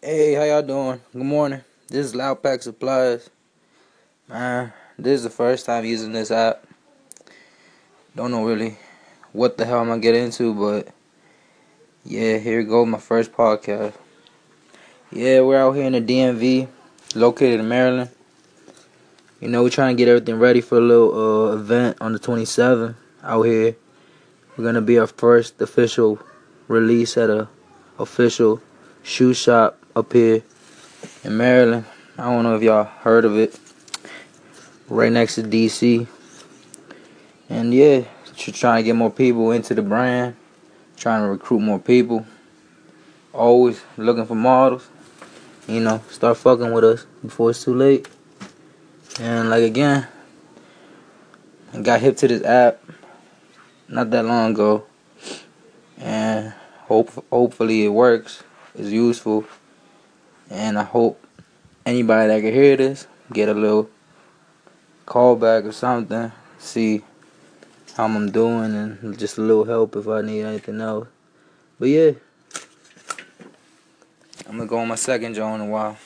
Hey, how y'all doing? Good morning. This is Loud Pack Supplies. Man, this is the first time using this app. Don't know really what the hell I'm gonna get into, but yeah, here goes my first podcast. Yeah, we're out here in the DMV, located in Maryland. You know, we're trying to get everything ready for a little uh, event on the 27th out here. We're gonna be our first official release at a official shoe shop up here in Maryland. I don't know if y'all heard of it. Right next to DC. And yeah, trying to get more people into the brand, trying to recruit more people. Always looking for models. You know, start fucking with us before it's too late. And like again, I got hip to this app not that long ago, and hope hopefully it works. It's useful, and I hope anybody that can hear this get a little callback or something. See how I'm doing, and just a little help if I need anything else. But yeah, I'm gonna go on my second joint in a while.